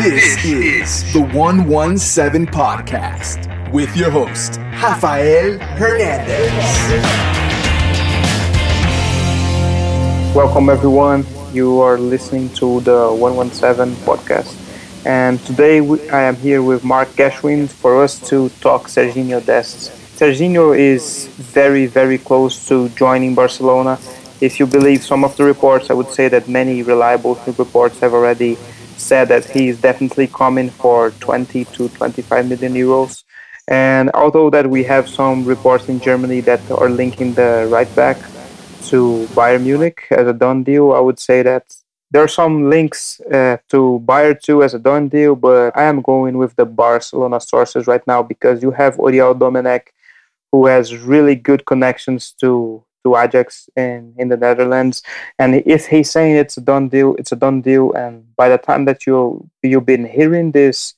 This is the 117 Podcast with your host, Rafael Hernandez. Welcome, everyone. You are listening to the 117 Podcast. And today we, I am here with Mark Geschwind for us to talk Serginho Dest. Serginho is very, very close to joining Barcelona. If you believe some of the reports, I would say that many reliable reports have already said that he is definitely coming for 20 to 25 million euros. And although that we have some reports in Germany that are linking the right back to Bayern Munich as a done deal, I would say that there are some links uh, to Bayern too as a done deal, but I am going with the Barcelona sources right now because you have Oriol Domenech, who has really good connections to to Ajax in, in the Netherlands. And if he's saying it's a done deal, it's a done deal. And by the time that you you've been hearing this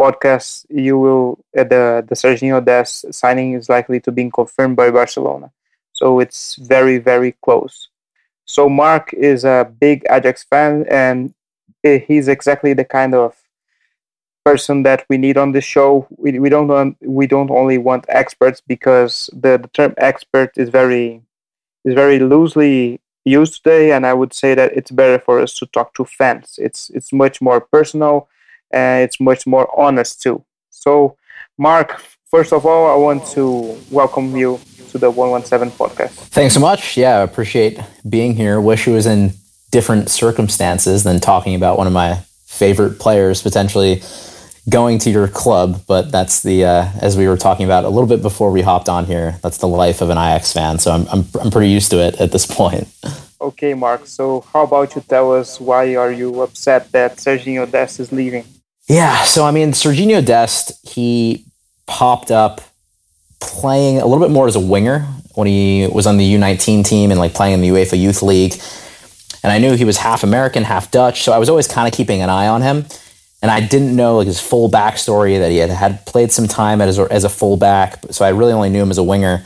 podcast, you will uh, the the Serginho Dest signing is likely to be confirmed by Barcelona. So it's very very close. So Mark is a big Ajax fan, and he's exactly the kind of person that we need on the show. We, we don't want, we don't only want experts because the, the term expert is very is very loosely used today, and I would say that it's better for us to talk to fans. It's it's much more personal, and it's much more honest too. So, Mark, first of all, I want to welcome you to the 117 podcast. Thanks so much. Yeah, I appreciate being here. Wish it was in different circumstances than talking about one of my favorite players potentially going to your club, but that's the uh, as we were talking about a little bit before we hopped on here. That's the life of an Ajax fan, so I'm I'm I'm pretty used to it at this point. Okay, Mark. So how about you tell us why are you upset that Serginho Dest is leaving? Yeah, so I mean, Serginho Dest he popped up playing a little bit more as a winger when he was on the U19 team and like playing in the UEFA Youth League. And I knew he was half American, half Dutch, so I was always kind of keeping an eye on him and I didn't know like his full backstory that he had had played some time as a, as a fullback, so I really only knew him as a winger.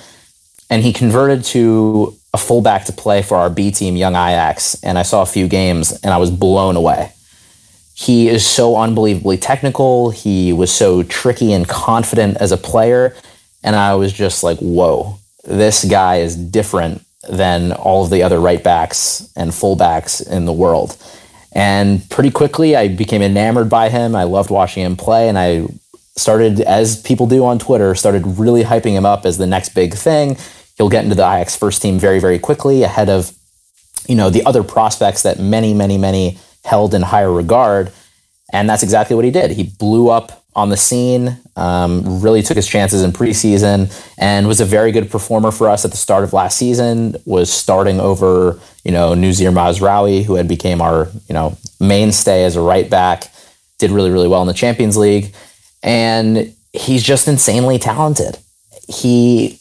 And he converted to a fullback to play for our B team, Young Ajax, and I saw a few games and I was blown away. He is so unbelievably technical. He was so tricky and confident as a player, and I was just like, "Whoa, this guy is different than all of the other right backs and fullbacks in the world." And pretty quickly, I became enamored by him. I loved watching him play, and I started, as people do on Twitter, started really hyping him up as the next big thing. He'll get into the Ajax first team very, very quickly, ahead of you know the other prospects that many, many, many held in higher regard. And that's exactly what he did. He blew up on the scene, um, really took his chances in preseason, and was a very good performer for us at the start of last season. Was starting over, you know, Noussair Mazraoui, who had became our, you know, mainstay as a right back. Did really, really well in the Champions League, and he's just insanely talented. He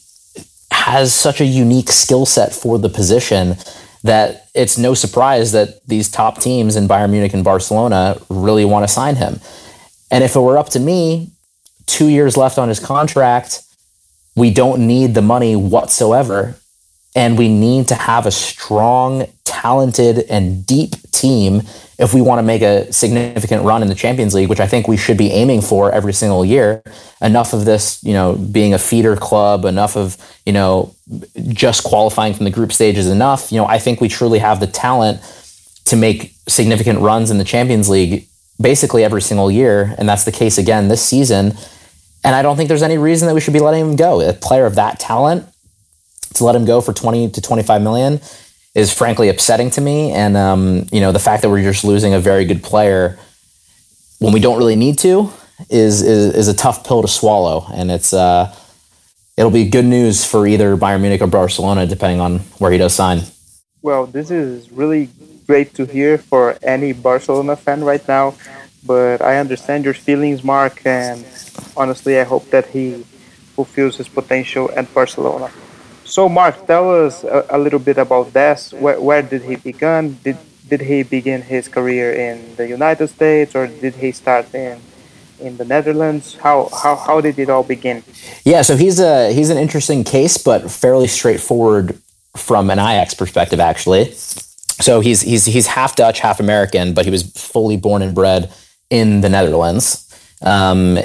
has such a unique skill set for the position that it's no surprise that these top teams in Bayern Munich and Barcelona really want to sign him. And if it were up to me, two years left on his contract, we don't need the money whatsoever. And we need to have a strong, talented, and deep team if we want to make a significant run in the Champions League, which I think we should be aiming for every single year. Enough of this, you know, being a feeder club, enough of, you know, just qualifying from the group stage is enough. You know, I think we truly have the talent to make significant runs in the Champions League basically every single year, and that's the case again this season. And I don't think there's any reason that we should be letting him go. A player of that talent to let him go for 20 to 25 million is frankly upsetting to me. And um, you know, the fact that we're just losing a very good player when we don't really need to is is, is a tough pill to swallow. And it's uh, it'll be good news for either Bayern Munich or Barcelona, depending on where he does sign. Well, this is really great to hear for any Barcelona fan right now. But I understand your feelings, Mark, and honestly, I hope that he fulfills his potential at Barcelona. So, Mark, tell us a, a little bit about this. Where, where did he begin? Did did he begin his career in the United States, or did he start in in the Netherlands? How how how did it all begin? Yeah, so he's a he's an interesting case, but fairly straightforward from an Ajax perspective, actually. So he's he's he's half Dutch, half American, but he was fully born and bred in the Netherlands. Um,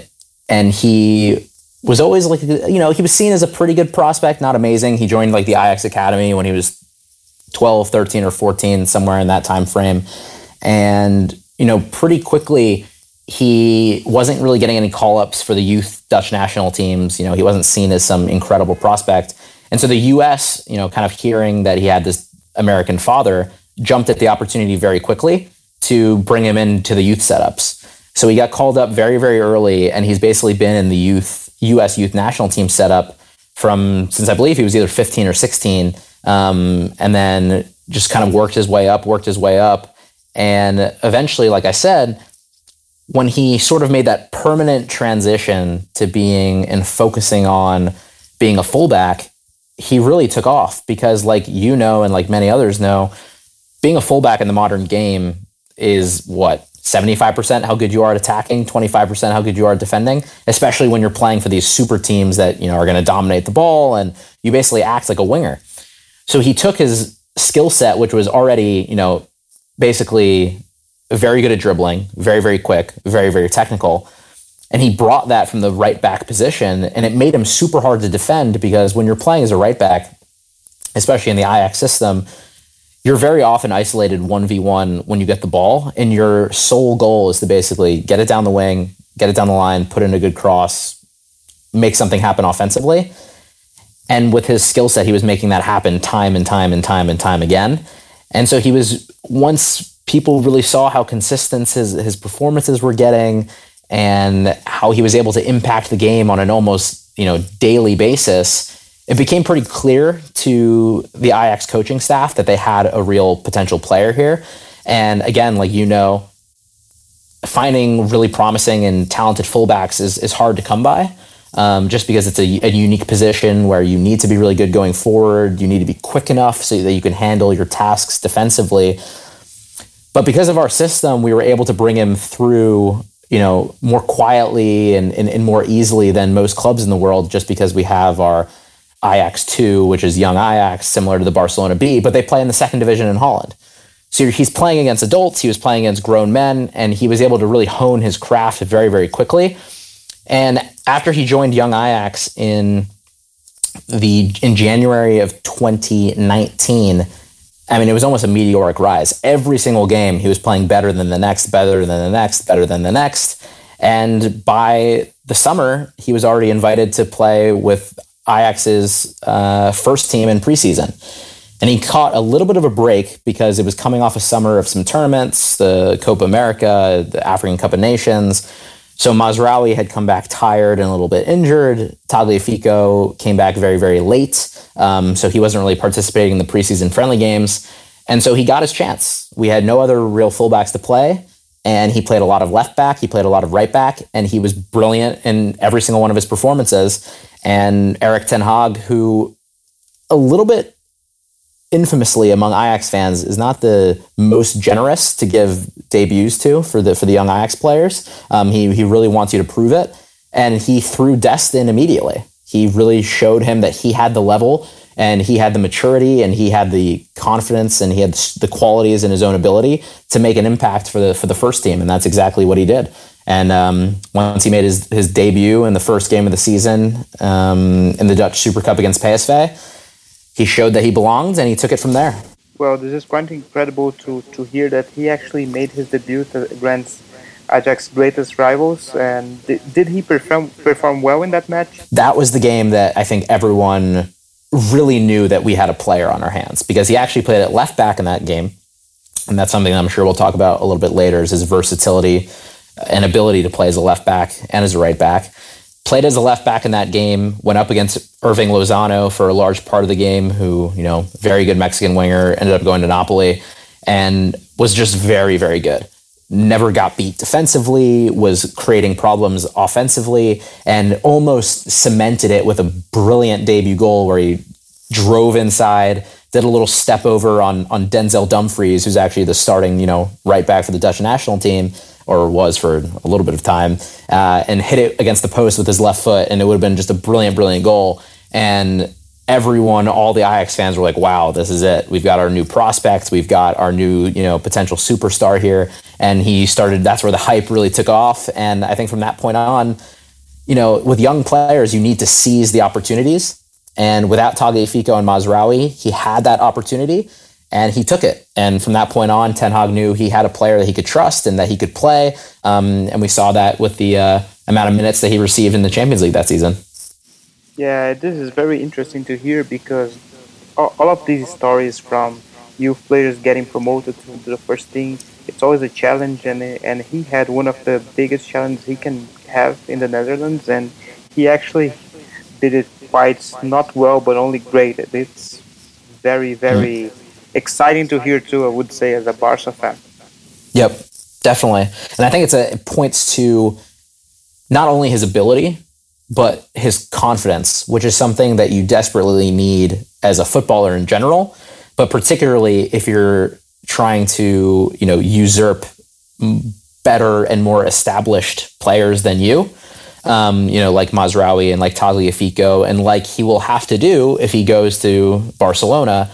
and he was always like, you know, he was seen as a pretty good prospect, not amazing. He joined like the Ajax Academy when he was 12, 13, or 14, somewhere in that time frame. And, you know, pretty quickly, he wasn't really getting any call ups for the youth Dutch national teams. You know, he wasn't seen as some incredible prospect. And so the US, you know, kind of hearing that he had this American father, jumped at the opportunity very quickly to bring him into the youth setups. So he got called up very, very early, and he's basically been in the youth U.S. youth national team setup from since I believe he was either 15 or 16, um, and then just kind of worked his way up, worked his way up, and eventually, like I said, when he sort of made that permanent transition to being and focusing on being a fullback, he really took off because, like you know, and like many others know, being a fullback in the modern game is what 75% how good you are at attacking, 25% how good you are at defending, especially when you're playing for these super teams that, you know, are going to dominate the ball and you basically act like a winger. So he took his skill set which was already, you know, basically very good at dribbling, very very quick, very very technical. And he brought that from the right back position and it made him super hard to defend because when you're playing as a right back, especially in the Ajax system, you're very often isolated 1v1 when you get the ball, and your sole goal is to basically get it down the wing, get it down the line, put in a good cross, make something happen offensively. And with his skill set, he was making that happen time and time and time and time again. And so he was, once people really saw how consistent his, his performances were getting and how he was able to impact the game on an almost, you know, daily basis, it became pretty clear to the Ajax coaching staff that they had a real potential player here. And again, like you know, finding really promising and talented fullbacks is, is hard to come by. Um, just because it's a, a, unique position where you need to be really good going forward. You need to be quick enough so that you can handle your tasks defensively. But because of our system, we were able to bring him through, you know, more quietly and, and, and more easily than most clubs in the world, just because we have our Ajax 2, which is young Ajax, similar to the Barcelona B, but they play in the second division in Holland. So he's playing against adults, he was playing against grown men, and he was able to really hone his craft very, very quickly. And after he joined Young Ajax in the in January of 2019, I mean, it was almost a meteoric rise. Every single game, he was playing better than the next, better than the next, better than the next. And by the summer, he was already invited to play with Ajax's uh, first team in preseason. And he caught a little bit of a break because it was coming off a summer of some tournaments, the Copa America, the African Cup of Nations. So Mazraoui had come back tired and a little bit injured. Tagliafico came back very, very late. Um, so he wasn't really participating in the preseason friendly games. And so he got his chance. We had no other real fullbacks to play. And he played a lot of left back, he played a lot of right back, and he was brilliant in every single one of his performances and Erik Ten Hag, who a little bit infamously among Ajax fans is not the most generous to give debuts to for the for the young Ajax players. Um, he he really wants you to prove it, and he threw Dest in immediately. He really showed him that he had the level and he had the maturity and he had the confidence and he had the qualities in his own ability to make an impact for the for the first team, and that's exactly what he did. And um, once he made his, his debut in the first game of the season um, in the Dutch Super Cup against PSV, he showed that he belonged and he took it from there. Well, this is quite incredible to, to hear that he actually made his debut against Ajax's greatest rivals. And did, did he perform, perform well in that match? That was the game that I think everyone really knew that we had a player on our hands because he actually played at left back in that game. And that's something I'm sure we'll talk about a little bit later is his versatility and ability to play as a left back and as a right back. Played as a left back in that game, went up against Hirving Lozano for a large part of the game, who, you know, very good Mexican winger, ended up going to Napoli and was just very, very good. Never got beat defensively, was creating problems offensively, and almost cemented it with a brilliant debut goal where he drove inside, did a little step over on on Denzel Dumfries, who's actually the starting, you know, right back for the Dutch national team, or was for a little bit of time, uh, and hit it against the post with his left foot, and it would have been just a brilliant, brilliant goal. And everyone, all the Ajax fans were like, "Wow, this is it. We've got our new prospects. We've got our new, you know, potential superstar here." And he started. That's where the hype really took off. And I think from that point on, you know, with young players, you need to seize the opportunities. And without Tagliafico and Mazraoui, he had that opportunity and he took it. And from that point on, Ten Hag knew he had a player that he could trust and that he could play. Um, and we saw that with the uh, amount of minutes that he received in the Champions League that season. Yeah, this is very interesting to hear because all of these stories from youth players getting promoted to the first team, it's always a challenge. And, and he had one of the biggest challenges he can have in the Netherlands. And he actually did it quite not well, but only great. It's very, very mm. exciting to hear too. I would say as a Barca fan. Yep, definitely, and I think it's a it points to not only his ability but his confidence, which is something that you desperately need as a footballer in general, but particularly if you're trying to, you know, usurp better and more established players than you um, you know, like Mazraoui and like Tagliafico, and like he will have to do if he goes to Barcelona.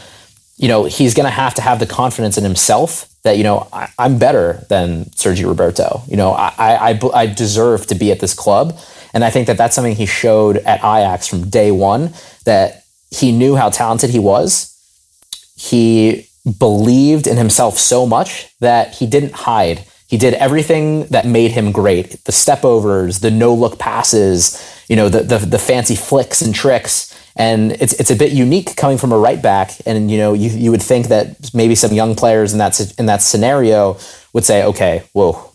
You know, he's going to have to have the confidence in himself that you know I, am better than Sergio Roberto. You know, I, I I deserve to be at this club, and I think that that's something he showed at Ajax from day one. That he knew how talented he was. He believed in himself so much that he didn't hide he did everything that made him great. The step overs, the no look passes, you know, the, the, the fancy flicks and tricks. And it's it's a bit unique coming from a right back. And you know, you, you would think that maybe some young players in that in that scenario would say, okay, whoa,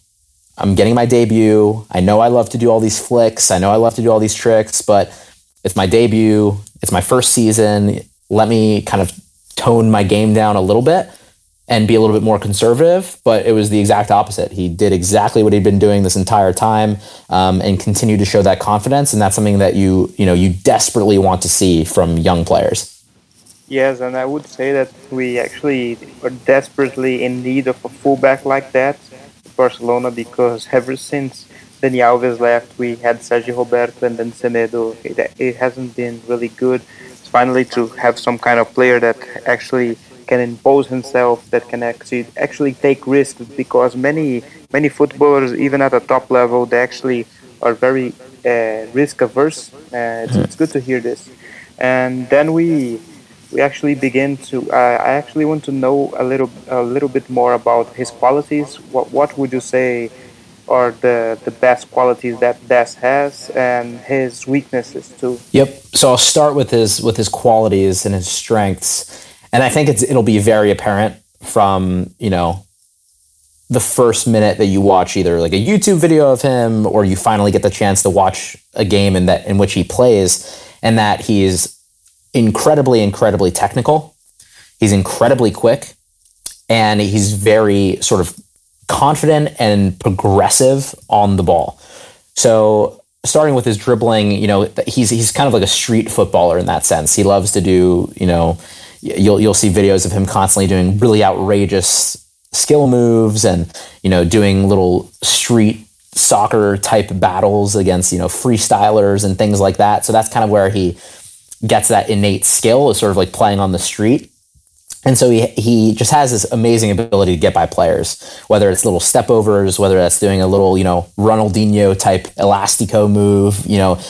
I'm getting my debut. I know I love to do all these flicks. I know I love to do all these tricks, but it's my debut. It's my first season. Let me kind of tone my game down a little bit and be a little bit more conservative, but it was the exact opposite. He did exactly what he'd been doing this entire time um, and continued to show that confidence, and that's something that you you know you desperately want to see from young players. Yes, and I would say that we actually are desperately in need of a fullback like that, Barcelona, because ever since Dani Alves left, we had Sergio Roberto and then Semedo. It, it hasn't been really good. Finally to have some kind of player that actually can impose himself, that can actually actually take risks because many many footballers, even at the top level, they actually are very uh, risk averse. Uh, it's, it's, good to hear this. And then we we actually begin to. Uh, I actually want to know a little a little bit more about his qualities. What what would you say? Are the, the best qualities that Dest has and his weaknesses too. Yep. So I'll start with his with his qualities and his strengths. And I think it's it'll be very apparent from, you know, the first minute that you watch either like a YouTube video of him or you finally get the chance to watch a game in that in which he plays and that he's incredibly incredibly technical. He's incredibly quick and he's very sort of confident and progressive on the ball. So starting with his dribbling, you know, he's he's kind of like a street footballer in that sense. He loves to do, you know, you'll you'll see videos of him constantly doing really outrageous skill moves and you know doing little street soccer type battles against you know freestylers and things like that. So that's kind of where he gets that innate skill is sort of like playing on the street. And so he he just has this amazing ability to get by players, whether it's little step overs, whether that's doing a little, you know, Ronaldinho type elastico move, you know,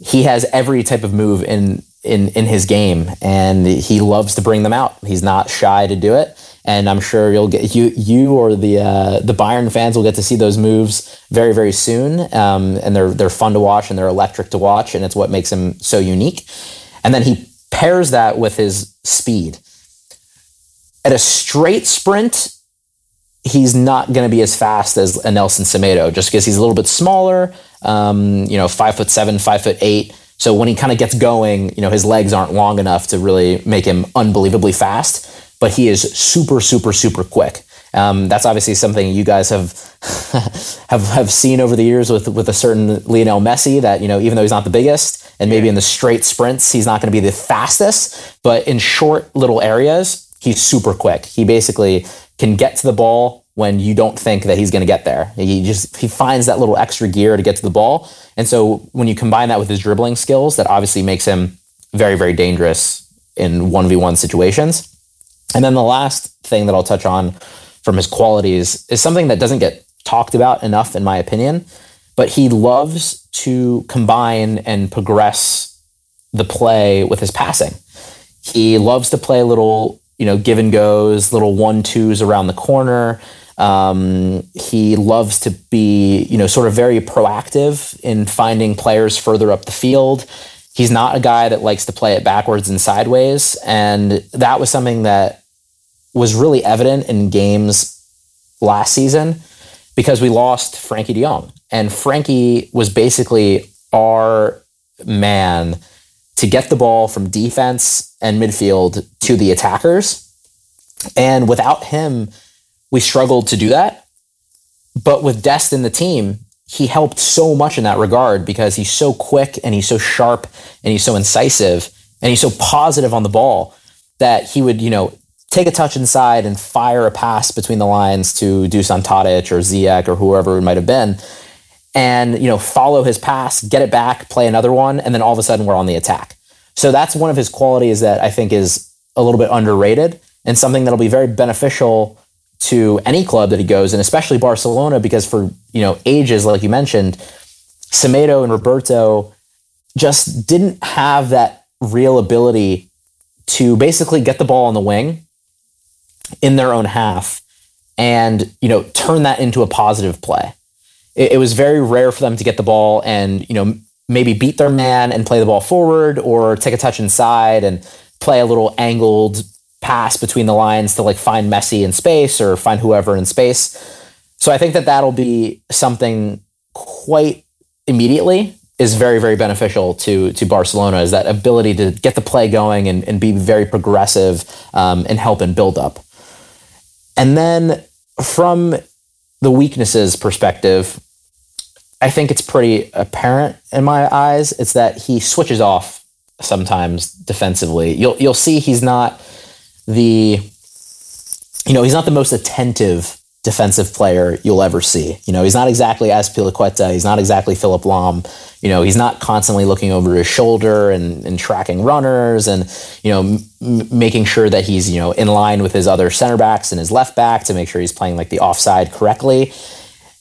he has every type of move in in in his game, and he loves to bring them out. He's not shy to do it, and I'm sure you'll get you you or the uh, the Bayern fans will get to see those moves very very soon. Um, and they're they're fun to watch and they're electric to watch, and it's what makes him so unique. And then he pairs that with his speed. At a straight sprint, he's not going to be as fast as a Nelson Semedo, just because he's a little bit smaller. Um, you know, five foot seven, five foot eight so when he kind of gets going, you know, his legs aren't long enough to really make him unbelievably fast, but he is super, super, super quick. Um, that's obviously something you guys have have have seen over the years with with a certain Lionel Messi. That you know, even though he's not the biggest, and maybe in the straight sprints he's not going to be the fastest, but in short little areas he's super quick. He basically can get to the ball when you don't think that he's going to get there. He just he finds that little extra gear to get to the ball. And so when you combine that with his dribbling skills, that obviously makes him very very dangerous in 1v1 situations. And then the last thing that I'll touch on from his qualities is something that doesn't get talked about enough, in my opinion. But he loves to combine and progress the play with his passing. He loves to play a little, you know, give and goes, little one twos around the corner. Um, he loves to be, you know, sort of very proactive in finding players further up the field. He's not a guy that likes to play it backwards and sideways. And that was something that was really evident in games last season because we lost Frankie de Jong. And Frankie was basically our man to get the ball from defense and midfield to the attackers. And without him, we struggled to do that. But with Dest in the team, he helped so much in that regard because he's so quick and he's so sharp and he's so incisive and he's so positive on the ball that he would, you know, take a touch inside and fire a pass between the lines to Dusan Tadic or Ziyech or whoever it might have been and you know follow his pass, get it back, play another one, and then all of a sudden we're on the attack. So that's one of his qualities that I think is a little bit underrated and something that'll be very beneficial to any club that he goes, and especially Barcelona, because for you know ages, like you mentioned, Semedo and Roberto just didn't have that real ability to basically get the ball on the wing in their own half and you know turn that into a positive play it, it was very rare for them to get the ball and you know maybe beat their man and play the ball forward or take a touch inside and play a little angled pass between the lines to like find Messi in space or find whoever in space. So I think that that'll be something quite immediately is very very beneficial to to Barcelona is that ability to get the play going and, and be very progressive um, and help and build up. And then from the weaknesses perspective, I think it's pretty apparent in my eyes. It's that he switches off sometimes defensively. You'll you'll see he's not the you know, he's not the most attentive defensive player you'll ever see. You know, he's not exactly Azpilicueta, he's not exactly Philipp Lahm. You know, he's not constantly looking over his shoulder and, and tracking runners and, you know, m- making sure that he's, you know, in line with his other center backs and his left back to make sure he's playing like the offside correctly.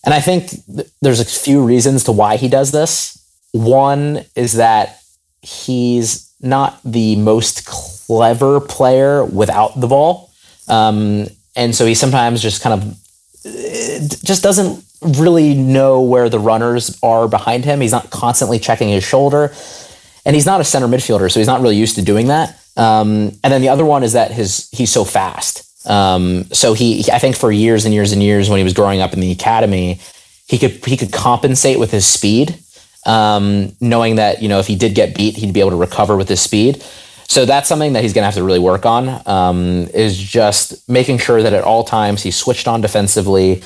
And I think th- there's a few reasons to why he does this. One is that he's not the most clever player without the ball. Um, and so he sometimes just kind of just doesn't really know where the runners are behind him. He's not constantly checking his shoulder. And he's not a center midfielder, so he's not really used to doing that. Um, and then the other one is that his he's so fast. Um, so he, I think for years and years and years when he was growing up in the academy, he could he could compensate with his speed, um, knowing that you know if he did get beat, he'd be able to recover with his speed. So that's something that he's going to have to really work on. Um, is just making sure that at all times he's switched on defensively,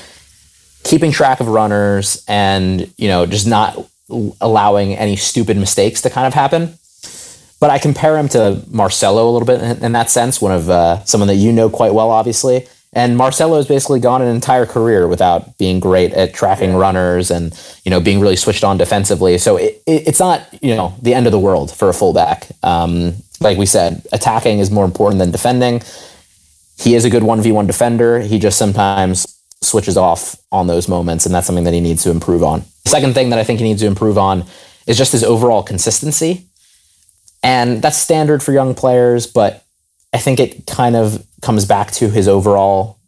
keeping track of runners, and you know just not allowing any stupid mistakes to kind of happen. But I compare him to Marcelo a little bit in, in that sense, one of uh, someone that you know quite well, obviously. And Marcelo has basically gone an entire career without being great at tracking runners and you know being really switched on defensively. So it, it, it's not you know the end of the world for a fullback. Um, like we said, attacking is more important than defending. He is a good one v one defender. He just sometimes switches off on those moments, and that's something that he needs to improve on. The second thing that I think he needs to improve on is just his overall consistency. And that's standard for young players, but I think it kind of comes back to his overall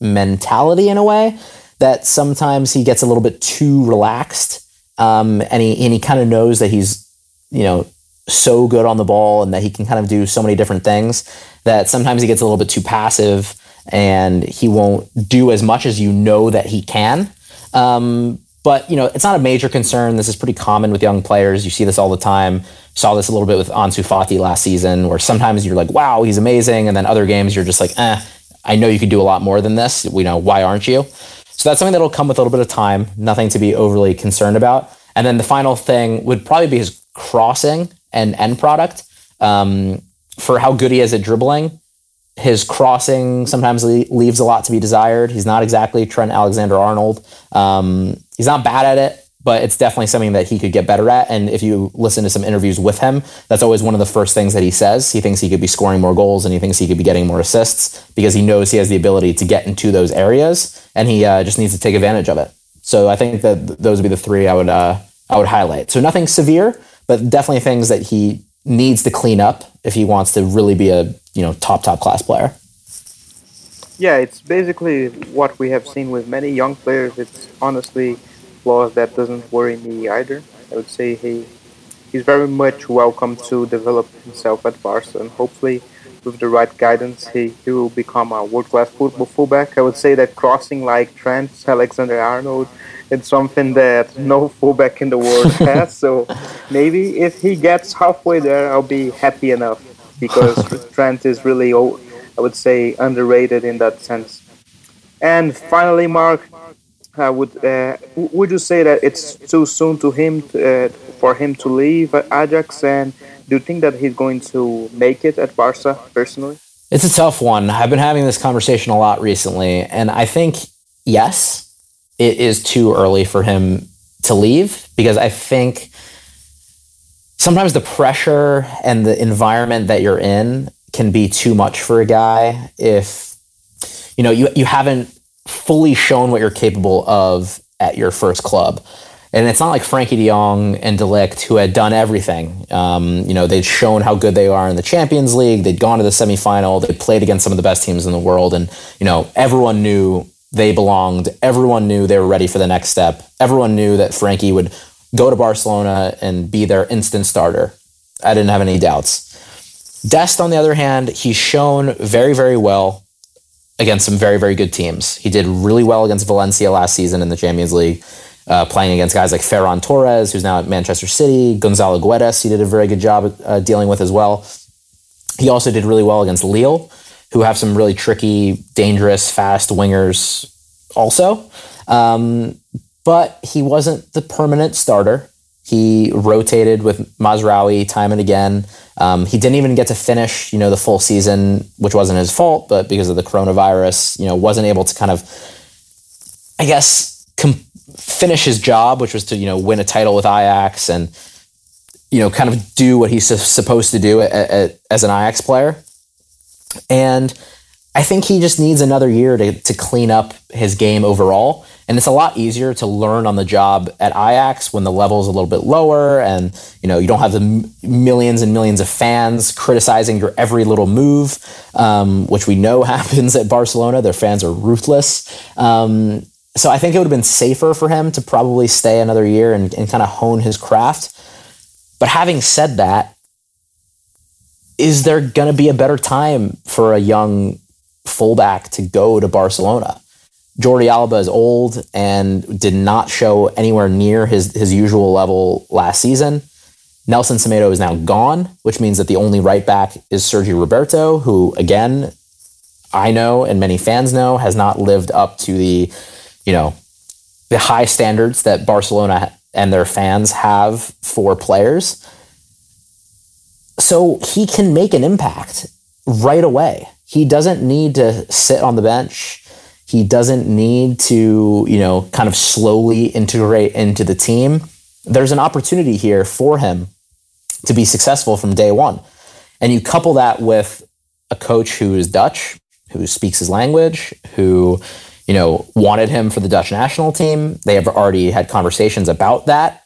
mentality in a way that sometimes he gets a little bit too relaxed. Um, and he, and he kind of knows that he's, you know, so good on the ball and that he can kind of do so many different things that sometimes he gets a little bit too passive and he won't do as much as you know that he can. Um, but you know, it's not a major concern. This is pretty common with young players. You see this all the time. Saw this a little bit with Ansu Fati last season, where sometimes you're like, "Wow, he's amazing," and then other games you're just like, "Eh, I know you could do a lot more than this. We know why aren't you?" So that's something that'll come with a little bit of time. Nothing to be overly concerned about. And then the final thing would probably be his crossing and end product. Um, for how good he is at dribbling, his crossing sometimes leaves a lot to be desired. He's not exactly Trent Alexander Arnold. Um, he's not bad at it, but it's definitely something that he could get better at. And if you listen to some interviews with him, that's always one of the first things that he says. He thinks he could be scoring more goals and he thinks he could be getting more assists because he knows he has the ability to get into those areas and he uh, just needs to take advantage of it. So I think that those would be the three I would uh, I would highlight. So nothing severe, but definitely things that he needs to clean up if he wants to really be a you know top top class player. Yeah, it's basically what we have seen with many young players. It's honestly flaws that doesn't worry me either. I would say he he's very much welcome to develop himself at Barca, and hopefully, with the right guidance, he, he will become a world class football fullback. I would say that crossing like Trent Alexander Arnold, it's something that no fullback in the world has. so maybe if he gets halfway there, I'll be happy enough because Trent is really, I would say, underrated in that sense. And finally, Mark, uh, would uh, would you say that it's too soon to him to, uh, for him to leave Ajax? And do you think that he's going to make it at Barca personally? It's a tough one. I've been having this conversation a lot recently, and I think yes, it is too early for him to leave because I think sometimes the pressure and the environment that you're in can be too much for a guy if you know you you haven't fully shown what you're capable of at your first club. And it's not like Frankie de Jong and De Ligt who had done everything. Um, you know, they'd shown how good they are in the Champions League. They'd gone to the semifinal. They played against some of the best teams in the world, and you know, everyone knew they belonged. Everyone knew they were ready for the next step. Everyone knew that Frankie would go to Barcelona and be their instant starter. I didn't have any doubts. Dest, on the other hand, he's shown very, very well against some very, very good teams. He did really well against Valencia last season in the Champions League, uh, playing against guys like Ferran Torres, who's now at Manchester City, Gonzalo Guedes, he did a very good job uh, dealing with as well. He also did really well against Lille, who have some really tricky, dangerous, fast wingers also. Um, but he wasn't the permanent starter. He rotated with Mazraoui time and again. Um, he didn't even get to finish, you know, the full season, which wasn't his fault, but because of the coronavirus, you know, wasn't able to kind of, I guess, com- finish his job, which was to, you know, win a title with Ajax and, you know, kind of do what he's supposed to do as an Ajax player. And I think he just needs another year to, to clean up his game overall. And it's a lot easier to learn on the job at Ajax when the level is a little bit lower and you know you don't have the m- millions and millions of fans criticizing your every little move, um, which we know happens at Barcelona. Their fans are ruthless. Um, so I think it would have been safer for him to probably stay another year and, and kind of hone his craft. But having said that, is there going to be a better time for a young fullback to go to Barcelona? Jordi Alba is old and did not show anywhere near his, his usual level last season. Nelson Semedo is now gone, which means that the only right back is Sergio Roberto, who, again, I know and many fans know has not lived up to the, you know, the high standards that Barcelona and their fans have for players. So he can make an impact right away. He doesn't need to sit on the bench he doesn't need to, you know, kind of slowly integrate into the team. There's an opportunity here for him to be successful from day one. And you couple that with a coach who is Dutch, who speaks his language, who, you know, wanted him for the Dutch national team. They have already had conversations about that.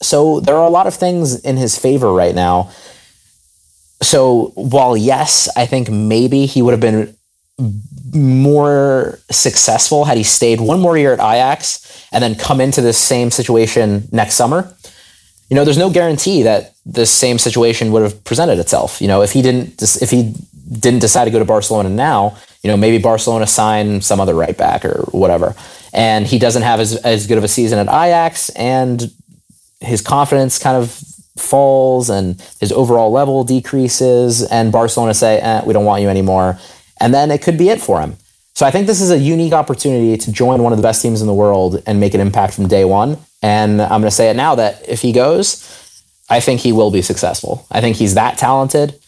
So there are a lot of things in his favor right now. So while yes, I think maybe he would have been more successful had he stayed one more year at Ajax and then come into this same situation next summer. You know, there's no guarantee that this same situation would have presented itself. You know, if he didn't if he didn't decide to go to Barcelona now, you know, maybe Barcelona sign some other right back or whatever. And he doesn't have as, as good of a season at Ajax and his confidence kind of falls and his overall level decreases and Barcelona say, eh, we don't want you anymore and then it could be it for him. So I think this is a unique opportunity to join one of the best teams in the world and make an impact from day one. And I'm going to say it now that if he goes, I think he will be successful. I think he's that talented.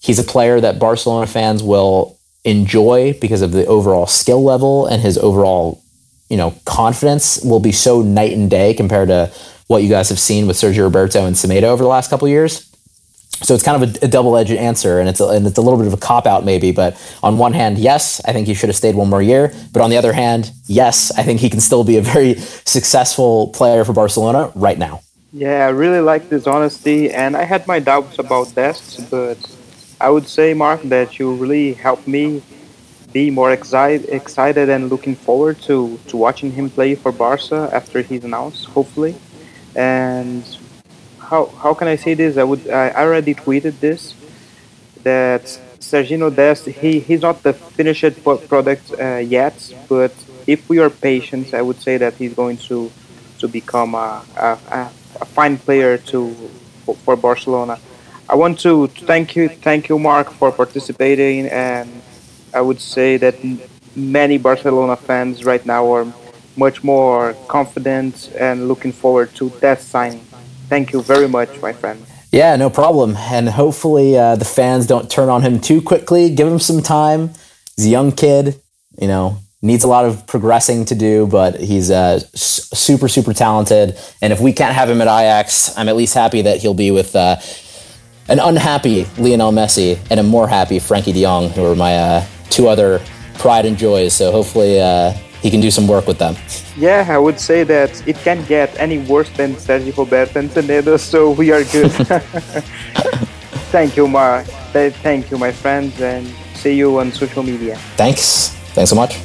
He's a player that Barcelona fans will enjoy because of the overall skill level and his overall, you know, confidence will be so night and day compared to what you guys have seen with Sergio Roberto and Semedo over the last couple years. So it's kind of a, a double-edged answer, and it's a, and it's a little bit of a cop out, maybe. But on one hand, yes, I think he should have stayed one more year. But on the other hand, yes, I think he can still be a very successful player for Barcelona right now. Yeah, I really like this honesty, and I had my doubts about Dest, but I would say, Mark, that you really helped me be more excited, excited and looking forward to, to watching him play for Barca after he's announced, hopefully. And how how can I say this? I would I already tweeted this that Serginho Dest he he's not the finished product uh, yet, but if we are patient, I would say that he's going to to become a, a, a fine player to for Barcelona. I want to thank you thank you Mark for participating and I would say that many Barcelona fans right now are much more confident and looking forward to that signing. Thank you very much, my friend. Yeah, no problem. And hopefully uh, the fans don't turn on him too quickly. Give him some time. He's a young kid, you know, needs a lot of progressing to do, but he's uh, super, super talented. And if we can't have him at Ajax, I'm at least happy that he'll be with uh, an unhappy Lionel Messi and a more happy Frankie de Jong, who are my uh, two other pride and joys. So hopefully uh, he can do some work with them. Yeah, I would say that it can't get any worse than Sergio Roberto and Semedo, so we are good. Thank you, Mark. Thank you, my friends, and see you on social media. Thanks. Thanks so much.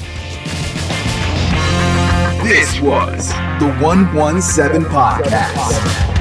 This was the 117 Podcast.